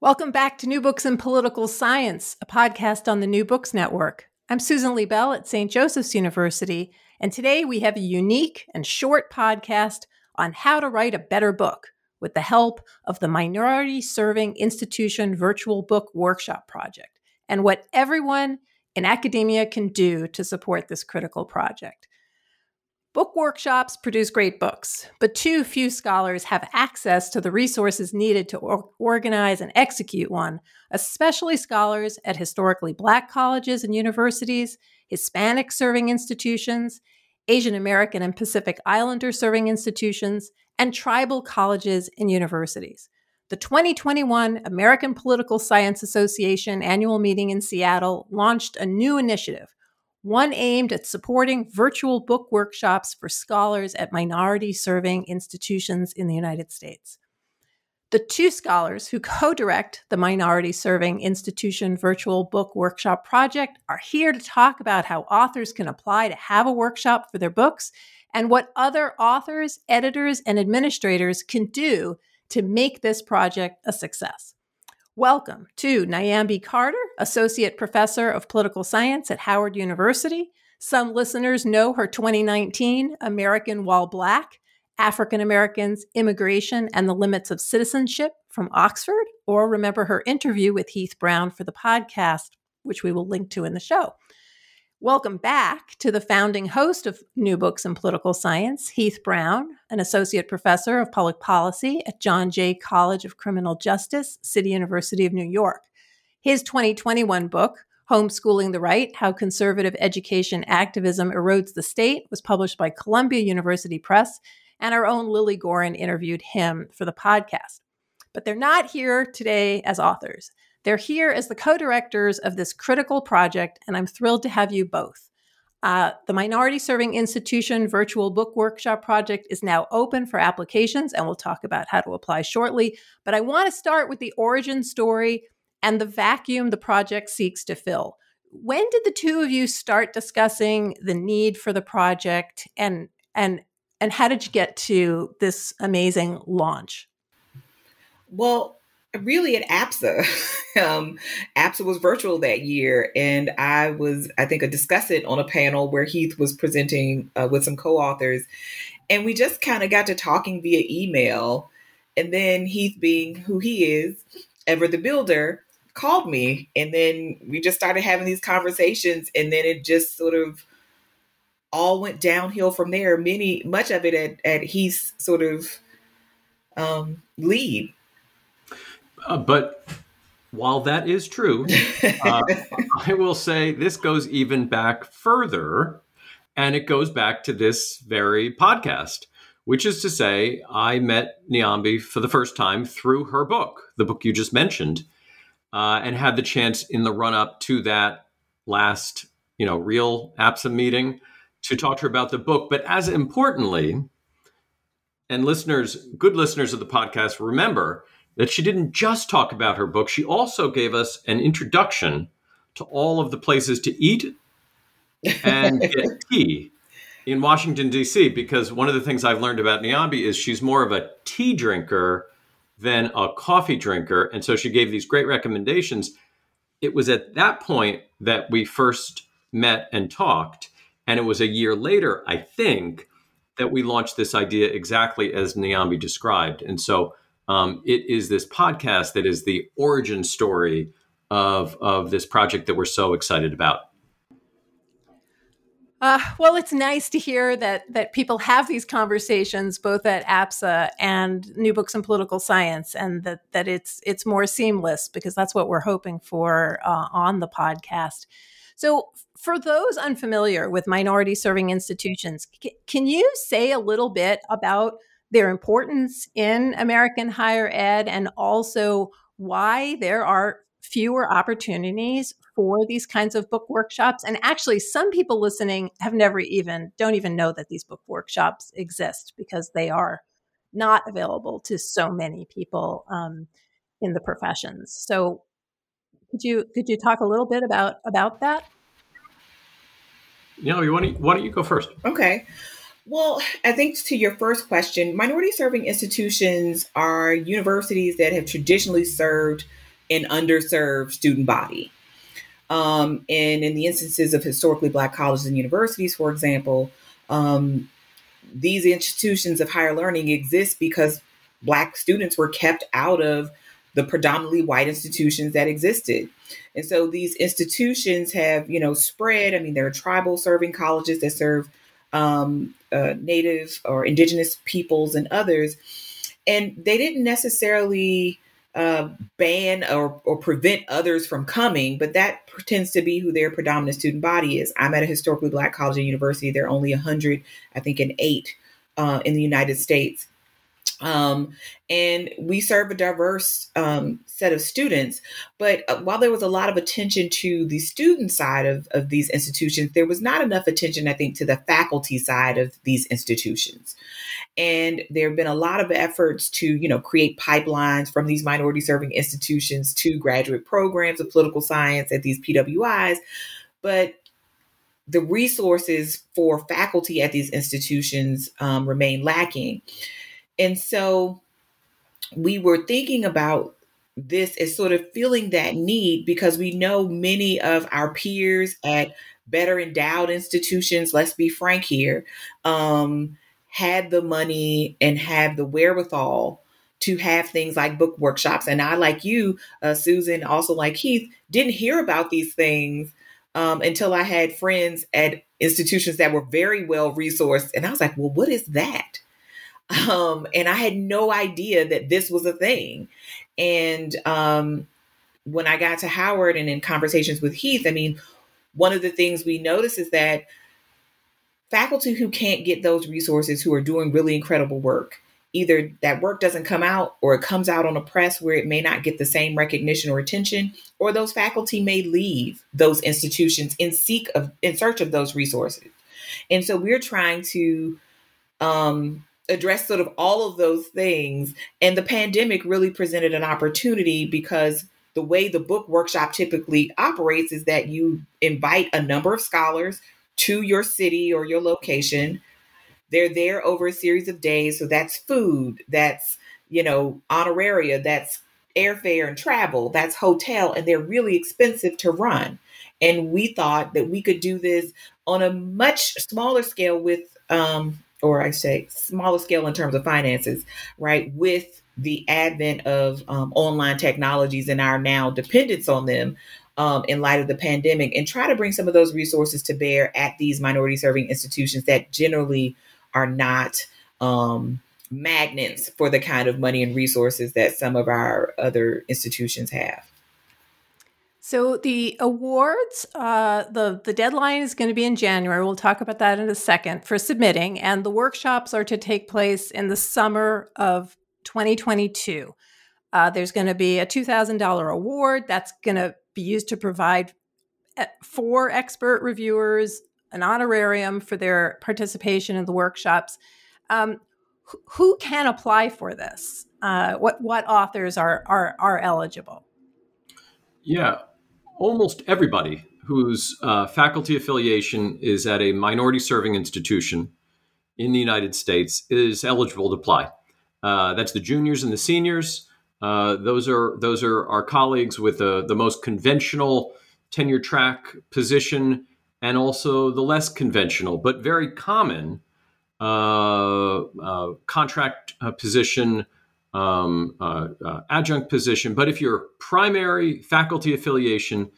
Welcome back to New Books in Political Science, a podcast on the New Books Network. I'm Susan Liebell at St. Joseph's University, and today we have a unique and short podcast on how to write a better book with the help of the Minority Serving Institution Virtual Book Workshop Project and what everyone in academia can do to support this critical project. Book workshops produce great books, but too few scholars have access to the resources needed to or- organize and execute one, especially scholars at historically black colleges and universities, Hispanic serving institutions, Asian American and Pacific Islander serving institutions, and tribal colleges and universities. The 2021 American Political Science Association annual meeting in Seattle launched a new initiative one aimed at supporting virtual book workshops for scholars at minority serving institutions in the United States. The two scholars who co direct the Minority Serving Institution Virtual Book Workshop Project are here to talk about how authors can apply to have a workshop for their books and what other authors, editors, and administrators can do to make this project a success. Welcome to Niambi Carter, Associate Professor of Political Science at Howard University. Some listeners know her 2019 American While Black African Americans, Immigration, and the Limits of Citizenship from Oxford, or remember her interview with Heath Brown for the podcast, which we will link to in the show. Welcome back to the founding host of New Books in Political Science, Heath Brown, an associate professor of public policy at John Jay College of Criminal Justice, City University of New York. His 2021 book, Homeschooling the Right How Conservative Education Activism Erodes the State, was published by Columbia University Press, and our own Lily Goren interviewed him for the podcast. But they're not here today as authors. They're here as the co directors of this critical project, and I'm thrilled to have you both. Uh, the Minority Serving Institution Virtual Book Workshop Project is now open for applications, and we'll talk about how to apply shortly. But I want to start with the origin story and the vacuum the project seeks to fill. When did the two of you start discussing the need for the project, and and and how did you get to this amazing launch? Well, really at APSA. um, APSA was virtual that year, and I was, I think, a discussant on a panel where Heath was presenting uh, with some co-authors, and we just kind of got to talking via email. And then Heath, being who he is, ever the builder, called me, and then we just started having these conversations, and then it just sort of all went downhill from there. Many, much of it at, at Heath's sort of um, lead uh, but while that is true, uh, I will say this goes even back further, and it goes back to this very podcast, which is to say, I met Niambi for the first time through her book, the book you just mentioned, uh, and had the chance in the run up to that last, you know, real APSA meeting to talk to her about the book. But as importantly, and listeners, good listeners of the podcast, remember that she didn't just talk about her book, she also gave us an introduction to all of the places to eat and get tea in Washington, D.C., because one of the things I've learned about Niambi is she's more of a tea drinker than a coffee drinker. And so she gave these great recommendations. It was at that point that we first met and talked. And it was a year later, I think, that we launched this idea exactly as Niambi described. And so um, it is this podcast that is the origin story of of this project that we're so excited about. Uh, well, it's nice to hear that that people have these conversations both at APSA and New Books in Political Science, and that that it's it's more seamless because that's what we're hoping for uh, on the podcast. So, for those unfamiliar with minority serving institutions, c- can you say a little bit about their importance in American higher ed and also why there are fewer opportunities for these kinds of book workshops. And actually, some people listening have never even, don't even know that these book workshops exist because they are not available to so many people um, in the professions. So, could you could you talk a little bit about about that? You know, you want to, why don't you go first? Okay. Well, I think to your first question, minority serving institutions are universities that have traditionally served an underserved student body. Um, and in the instances of historically black colleges and universities, for example, um, these institutions of higher learning exist because black students were kept out of the predominantly white institutions that existed. And so these institutions have, you know, spread. I mean, there are tribal serving colleges that serve um, uh, native or indigenous peoples and others. And they didn't necessarily uh, ban or, or prevent others from coming, but that tends to be who their predominant student body is. I'm at a historically black college and university. There are only 100, I think, in eight uh, in the United States. Um, and we serve a diverse um, set of students. But uh, while there was a lot of attention to the student side of, of these institutions, there was not enough attention, I think, to the faculty side of these institutions. And there have been a lot of efforts to, you know, create pipelines from these minority serving institutions to graduate programs of political science at these PWIs. But the resources for faculty at these institutions um, remain lacking. And so we were thinking about this as sort of feeling that need because we know many of our peers at better endowed institutions, let's be frank here, um, had the money and had the wherewithal to have things like book workshops. And I, like you, uh, Susan, also like Heath, didn't hear about these things um, until I had friends at institutions that were very well resourced. And I was like, well, what is that? Um, and I had no idea that this was a thing. And um, when I got to Howard and in conversations with Heath, I mean, one of the things we notice is that faculty who can't get those resources, who are doing really incredible work, either that work doesn't come out or it comes out on a press where it may not get the same recognition or attention, or those faculty may leave those institutions in seek of in search of those resources. And so we're trying to um, address sort of all of those things. And the pandemic really presented an opportunity because the way the book workshop typically operates is that you invite a number of scholars to your city or your location. They're there over a series of days. So that's food, that's, you know, honoraria, that's airfare and travel, that's hotel, and they're really expensive to run. And we thought that we could do this on a much smaller scale with um, or I say smaller scale in terms of finances, right? With the advent of um, online technologies and our now dependence on them um, in light of the pandemic, and try to bring some of those resources to bear at these minority serving institutions that generally are not um, magnets for the kind of money and resources that some of our other institutions have. So the awards, uh, the the deadline is going to be in January. We'll talk about that in a second for submitting, and the workshops are to take place in the summer of 2022. Uh, there's going to be a $2,000 award that's going to be used to provide eh, four expert reviewers an honorarium for their participation in the workshops. Um, who can apply for this? Uh, what what authors are are are eligible? Yeah, almost everybody whose uh, faculty affiliation is at a minority serving institution in the United States is eligible to apply. Uh, that's the juniors and the seniors. Uh, those are those are our colleagues with the, the most conventional tenure track position and also the less conventional but very common uh, uh, contract uh, position um, uh, uh, adjunct position. But if your primary faculty affiliation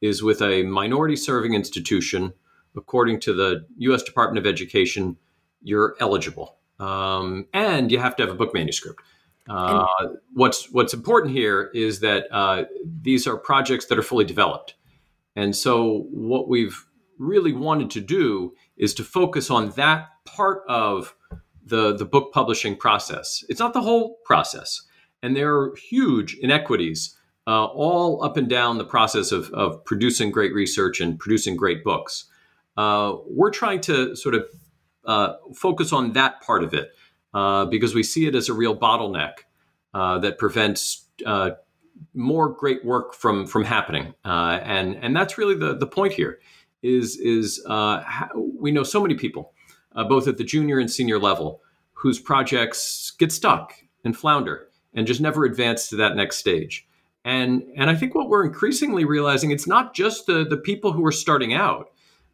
is with a minority serving institution, according to the U.S. Department of Education, you're eligible, um, and you have to have a book manuscript. Uh, what's what's important here is that uh, these are projects that are fully developed, and so what we've really wanted to do is to focus on that part of the the book publishing process. It's not the whole process, and there are huge inequities uh, all up and down the process of of producing great research and producing great books. Uh, we're trying to sort of uh, focus on that part of it uh, because we see it as a real bottleneck uh, that prevents uh, more great work from from happening, and and that's really the the point here. Is is we know so many people uh, both at the junior and senior level, whose projects get stuck and flounder and just never advance to that next stage. And and I think what we're increasingly realizing it's not just the the people who are starting out.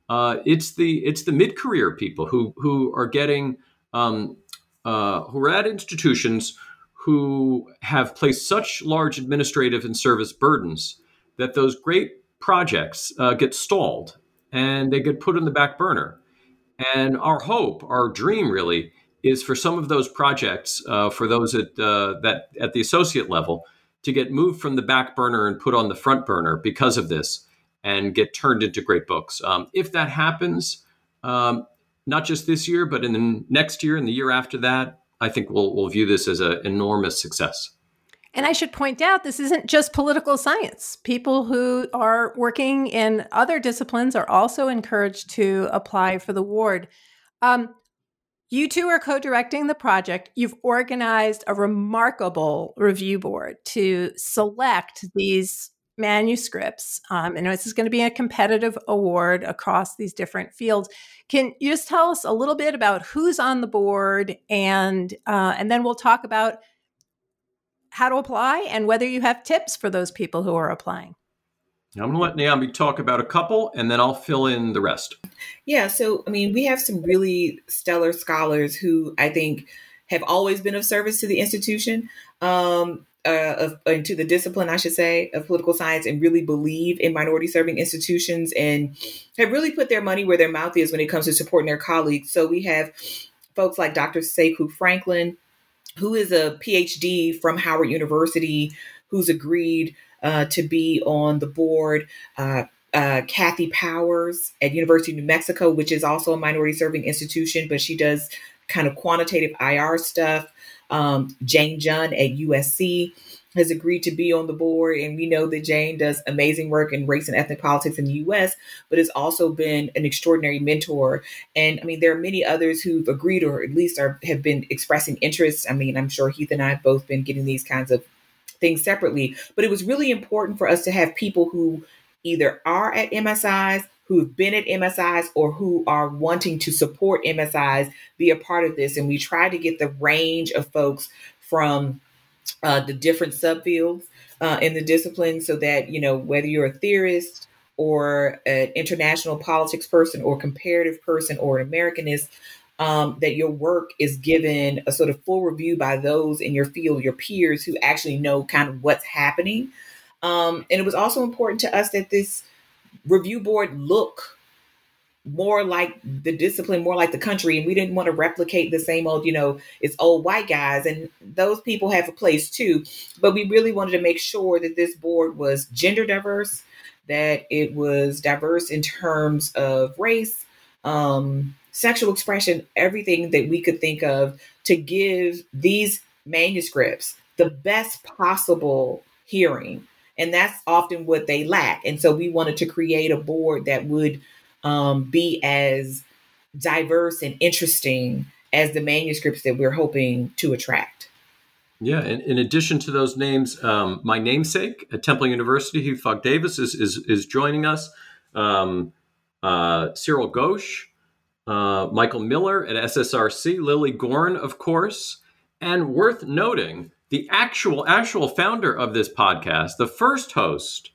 Uh, it's the it's the mid career people who who are getting um, uh, who are at institutions who have placed such large administrative and service burdens that those great projects uh, get stalled and they get put in the back burner. And our hope, our dream, really, is for some of those projects, uh, for those at uh, that at the associate level, to get moved from the back burner and put on the front burner because of this, and get turned into great books. Um, if that happens, um, not just this year, but in the next year and the year after that, I think we'll we'll view this as an enormous success. And I should point out this isn't just political science. People who are working in other disciplines are also encouraged to apply for the award. Um, you two are co directing the project. You've organized a remarkable review board to select these manuscripts. Um, and this is going to be a competitive award across these different fields. Can you just tell us a little bit about who's on the board, and uh, and then we'll talk about how to apply and whether you have tips for those people who are applying. I'm going to let Naomi talk about a couple and then I'll fill in the rest. Yeah. So, I mean, we have some really stellar scholars who I think have always been of service to the institution, um, uh, of, uh, to the discipline, I should say, of political science and really believe in minority serving institutions and have really put their money where their mouth is when it comes to supporting their colleagues. So, we have folks like Dr. Sekou Franklin, who is a PhD from Howard University, who's agreed uh, to be on the board. Uh, uh, Kathy Powers at University of New Mexico, which is also a minority serving institution, but she does kind of quantitative IR stuff. Um, Jane Junn at USC has agreed to be on the board. And we know that Jane does amazing work in race and ethnic politics in the US, but has also been an extraordinary mentor. And I mean, there are many others who've agreed or at least are have been expressing interest. I mean, I'm sure Heath and I have both been getting these kinds of things separately, but it was really important for us to have people who either are at MSIs who've been at MSIs or who are wanting to support MSIs be a part of this. And we try to get the range of folks from uh, the different subfields uh, in the discipline so that, you know, whether you're a theorist or an international politics person or comparative person or an Americanist, um, that your work is given a sort of full review by those in your field, your peers who actually know kind of what's happening. Um, and it was also important to us that this review board look more like the discipline, more like the country. And we didn't want to replicate the same old, you know, it's old white guys. And those people have a place too. But we really wanted to make sure that this board was gender diverse, that it was diverse in terms of race, um, sexual expression, everything that we could think of to give these manuscripts the best possible hearing. And that's often what they lack. And so we wanted to create a board that would um, be as diverse and interesting as the manuscripts that we're hoping to attract. Yeah, and in addition to those names, um, my namesake at Temple University, Heath Fogg Davis, is, is, is joining us. Um, uh, Cyril Gauche, uh, Michael Miller at SSRC, Lily Goren, of course, and worth noting, the actual actual founder of this podcast, the first host,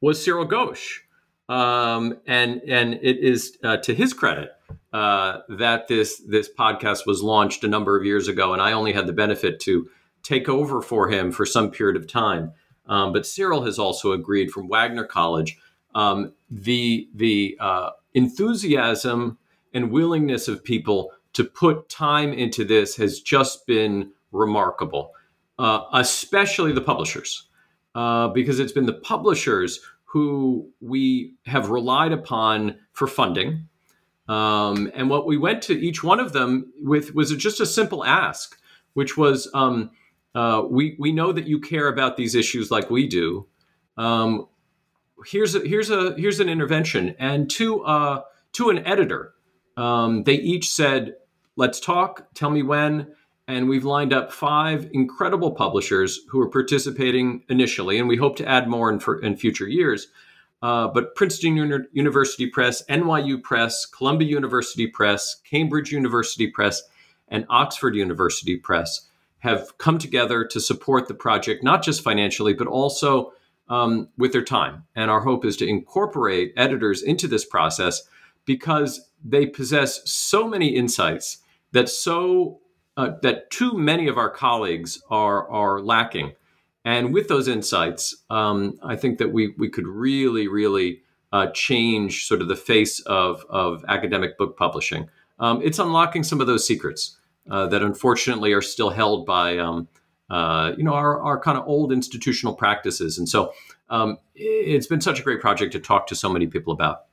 was Cyril Gauche. Um, and and it is uh, to his credit uh, that this this podcast was launched a number of years ago, and I only had the benefit to take over for him for some period of time. Um, but Cyril has also agreed from Wagner College. Um, the the uh, enthusiasm and willingness of people to put time into this has just been remarkable, uh, especially the publishers, uh, because it's been the publishers who we have relied upon for funding. Um, and what we went to each one of them with was just a simple ask, which was, um, uh, we we know that you care about these issues like we do. Um, here's a, here's a here's an intervention, and to uh, to an editor, um, they each said, "Let's talk. Tell me when." And we've lined up five incredible publishers who are participating initially, and we hope to add more in, for, in future years. Uh, but Princeton Uni- University Press, NYU Press, Columbia University Press, Cambridge University Press, and Oxford University Press have come together to support the project, not just financially, but also um, with their time. And our hope is to incorporate editors into this process because they possess so many insights that so uh, that too many of our colleagues are are lacking. And with those insights, um, I think that we we could really, really uh, change sort of the face of of academic book publishing. Um, it's unlocking some of those secrets uh, that unfortunately are still held by um, uh, you know our, our kind of old institutional practices. And so um, it's been such a great project to talk to so many people about.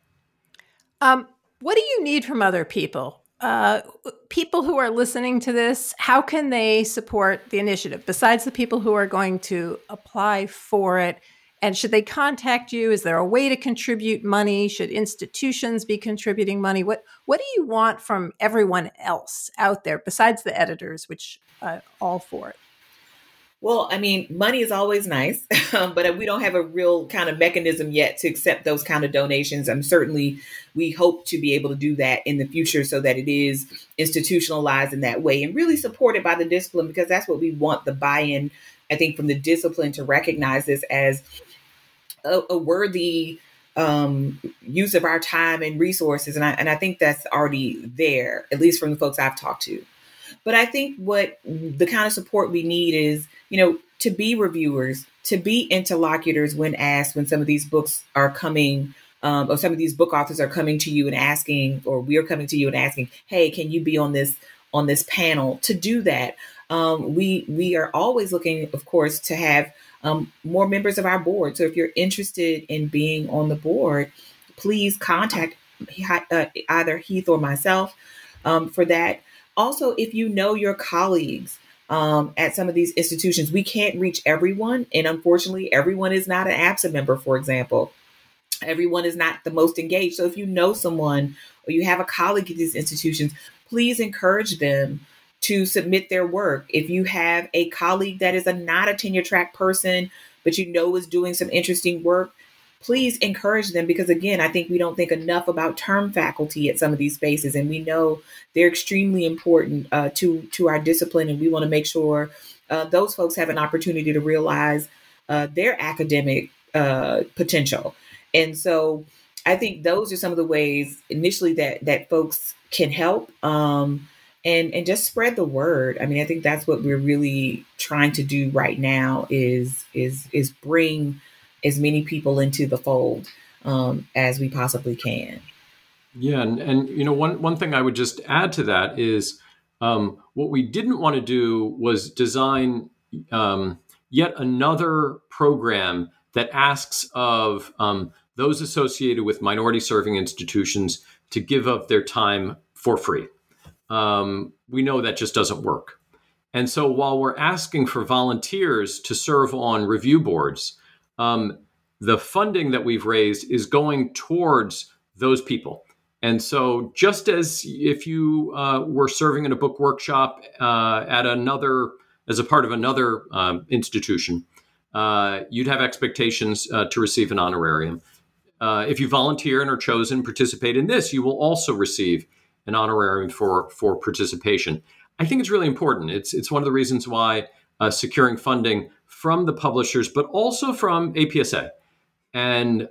Um, what do you need from other people? Uh, people who are listening to this, how can they support the initiative besides the people who are going to apply for it? And should they contact you? Is there a way to contribute money? Should institutions be contributing money? What What do you want from everyone else out there besides the editors, which uh, all for it? Well, I mean, money is always nice, um, but we don't have a real kind of mechanism yet to accept those kind of donations. And certainly, we hope to be able to do that in the future so that it is institutionalized in that way and really supported by the discipline because that's what we want the buy in, I think, from the discipline to recognize this as a, a worthy um, use of our time and resources. And I, and I think that's already there, at least from the folks I've talked to. But I think what the kind of support we need is you know, to be reviewers, to be interlocutors when asked when some of these books are coming, um, or some of these book authors are coming to you and asking, or we're coming to you and asking, hey, can you be on this on this panel? To do that, um, we we are always looking, of course, to have um, more members of our board. So if you're interested in being on the board, please contact uh, either Heath or myself um, for that. Also, if you know your colleagues um, at some of these institutions. We can't reach everyone. And unfortunately, everyone is not an APSA member, for example. Everyone is not the most engaged. So if you know someone or you have a colleague at these institutions, please encourage them to submit their work. If you have a colleague that is a not a tenure track person, but you know is doing some interesting work, please encourage them because again i think we don't think enough about term faculty at some of these spaces. And we know they're extremely important uh, to to our discipline. And we want to make sure uh, those folks have an opportunity to realize uh, their academic uh, potential. And so i think those are some of the ways initially that that folks can help um, and and just spread the word. I mean i think that's what we're really trying to do right now is is is bring as many people into the fold um, as we possibly can. Yeah, and, and you know one one thing I would just add to that is um, what we didn't want to do was design um, yet another program that asks of um, those associated with minority serving institutions to give up their time for free. Um, we know that just doesn't work. And so while we're asking for volunteers to serve on review boards, um, the funding that we've raised is going towards those people. And so, just as if you uh, were serving in a book workshop uh, at another, as a part of another um, institution, uh, you'd have expectations uh, to receive an honorarium. Uh, if you volunteer and are chosen, to participate in this, you will also receive an honorarium for for participation. I think it's really important. It's it's one of the reasons why uh, securing funding from the publishers, but also from APSA. And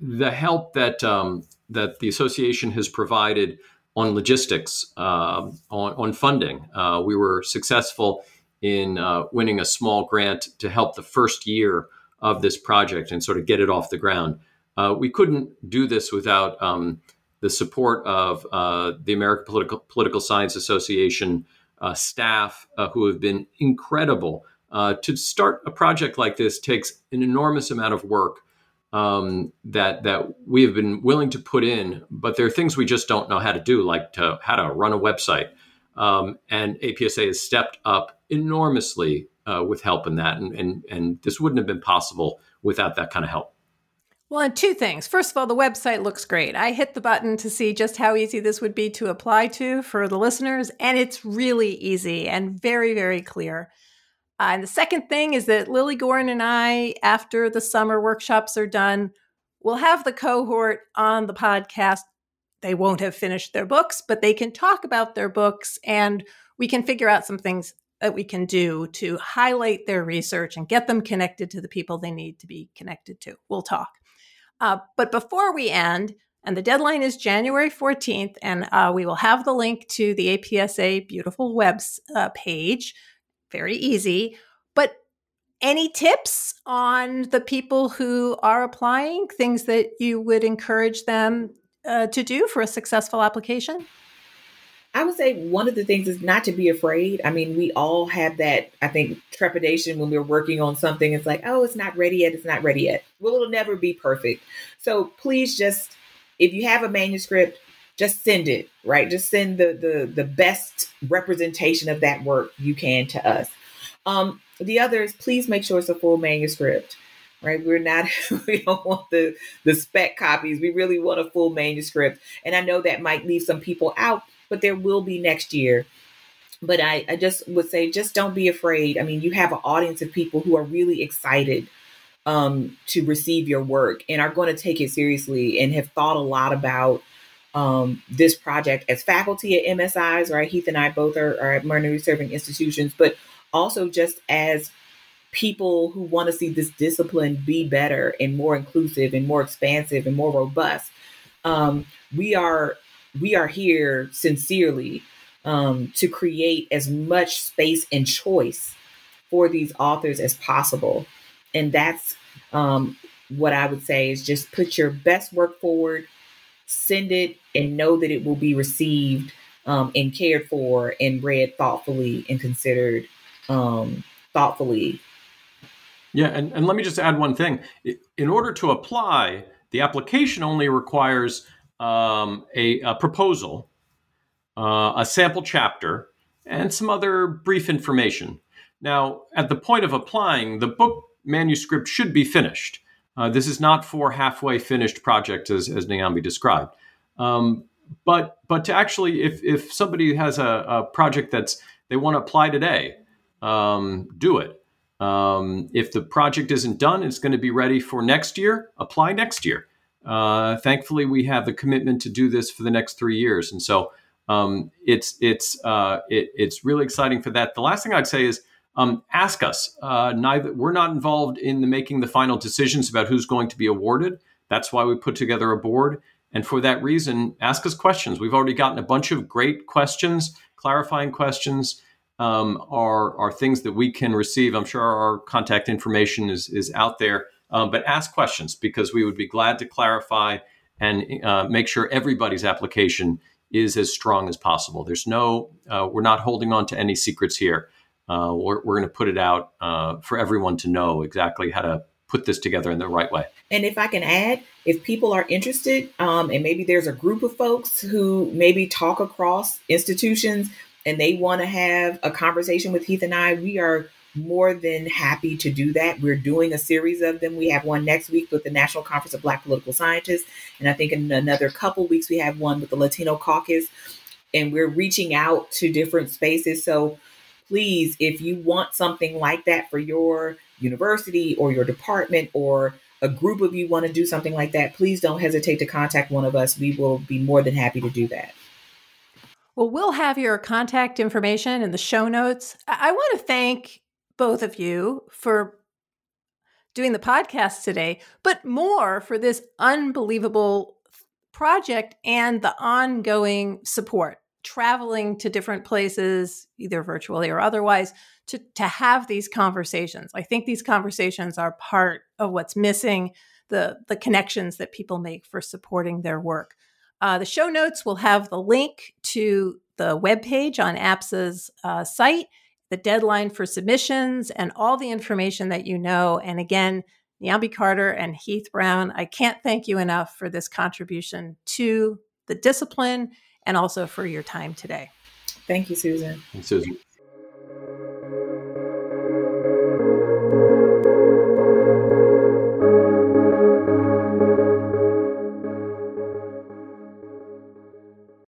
the help that um, that the association has provided on logistics, uh, on, on, funding. Uh, we were successful in uh, winning a small grant to help the first year of this project and sort of get it off the ground. Uh, we couldn't do this without um, the support of uh, the American Political, Political Science Association uh, staff, who have been incredible uh, to start a project like this takes an enormous amount of work. um, that that we have been willing to put in, but there are things we just don't know how to do, like to, how to run a website. Um, and APSA has stepped up enormously uh, with help in that, and, and and this wouldn't have been possible without that kind of help. Well, and two things. First of all, the website looks great. I hit the button to see just how easy this would be to apply to for the listeners, and it's really easy and very, very clear. Uh, and the second thing is that Lily Goren and I, after the summer workshops are done, will have the cohort on the podcast. They won't have finished their books, but they can talk about their books and we can figure out some things that we can do to highlight their research and get them connected to the people they need to be connected to. We'll talk. Uh, but before we end, and the deadline is January 14th, and uh, we will have the link to the APSA Beautiful Webs uh, page. Very easy. But any tips on the people who are applying, things that you would encourage them uh, to do for a successful application? I would say one of the things is not to be afraid. I mean, we all have that, I think, trepidation when we're working on something. It's like, oh, it's not ready yet. It's not ready yet. Well, it'll never be perfect. So please just, if you have a manuscript, just send it, right? Just send the the the best representation of that work you can to us. Um, the others, please make sure it's a full manuscript right we're not we don't want the the spec copies we really want a full manuscript and i know that might leave some people out but there will be next year. But I, I just would say, just don't be afraid. I mean, you have an audience of people who are really excited um, to receive your work and are going to take it seriously and have thought a lot about um, this project as faculty at MSIs, right? Heath and I both are, are at minority serving institutions, but also just as people who want to see this discipline be better and more inclusive and more expansive and more robust. Um, we are we are here sincerely um, to create as much space and choice for these authors as possible. And that's um, what I would say is just put your best work forward, send it, and know that it will be received um, and cared for and read thoughtfully and considered um, thoughtfully. Yeah, and, and let me just add one thing. In order to apply, the application only requires um, a, a, proposal, uh, a sample chapter, and some other brief information. Now, at the point of applying, the book manuscript should be finished. Uh, this is not for halfway finished projects, as, as Niambi described. Um, but but to actually, if if somebody has a, a project that's they want to apply today, um, do it. Um, if the project isn't done, it's going to be ready for next year. Apply next year. Uh, thankfully, we have the commitment to do this for the next three years, and so um, it's it's uh, it, it's really exciting for that. The last thing I'd say is um, ask us. Uh, neither we're not involved in the making the final decisions about who's going to be awarded. That's why we put together a board, and for that reason, ask us questions. We've already gotten a bunch of great questions, clarifying questions. Um, are are things that we can receive. I'm sure our contact information is is out there um, but ask questions because we would be glad to clarify and uh, make sure everybody's application is as strong as possible. There's no, uh, we're not holding on to any secrets here. Uh, we're, we're going to put it out uh, for everyone to know exactly how to put this together in the right way. And if I can add, if people are interested, um, and maybe there's a group of folks who maybe talk across institutions and they want to have a conversation with Heath and I, we are more than happy to do that. We're doing a series of them. We have one next week with the National Conference of Black Political Scientists. And I think in another couple weeks, we have one with the Latino Caucus. And we're reaching out to different spaces. So please, if you want something like that for your university or your department or a group of you want to do something like that, please don't hesitate to contact one of us. We will be more than happy to do that. Well, we'll have your contact information in the show notes. I, want to thank both of you for doing the podcast today, but more for this unbelievable project and the ongoing support, traveling to different places, either virtually or otherwise, to, to have these conversations. I think these conversations are part of what's missing, the, the connections that people make for supporting their work. Uh, the show notes will have the link to the webpage on APSA's uh, site the deadline for submissions, and all the information that you know. And again, Niambi Carter and Heath Brown, I can't thank you enough for this contribution to the discipline and also for your time today. Thank you, Susan. And Susan.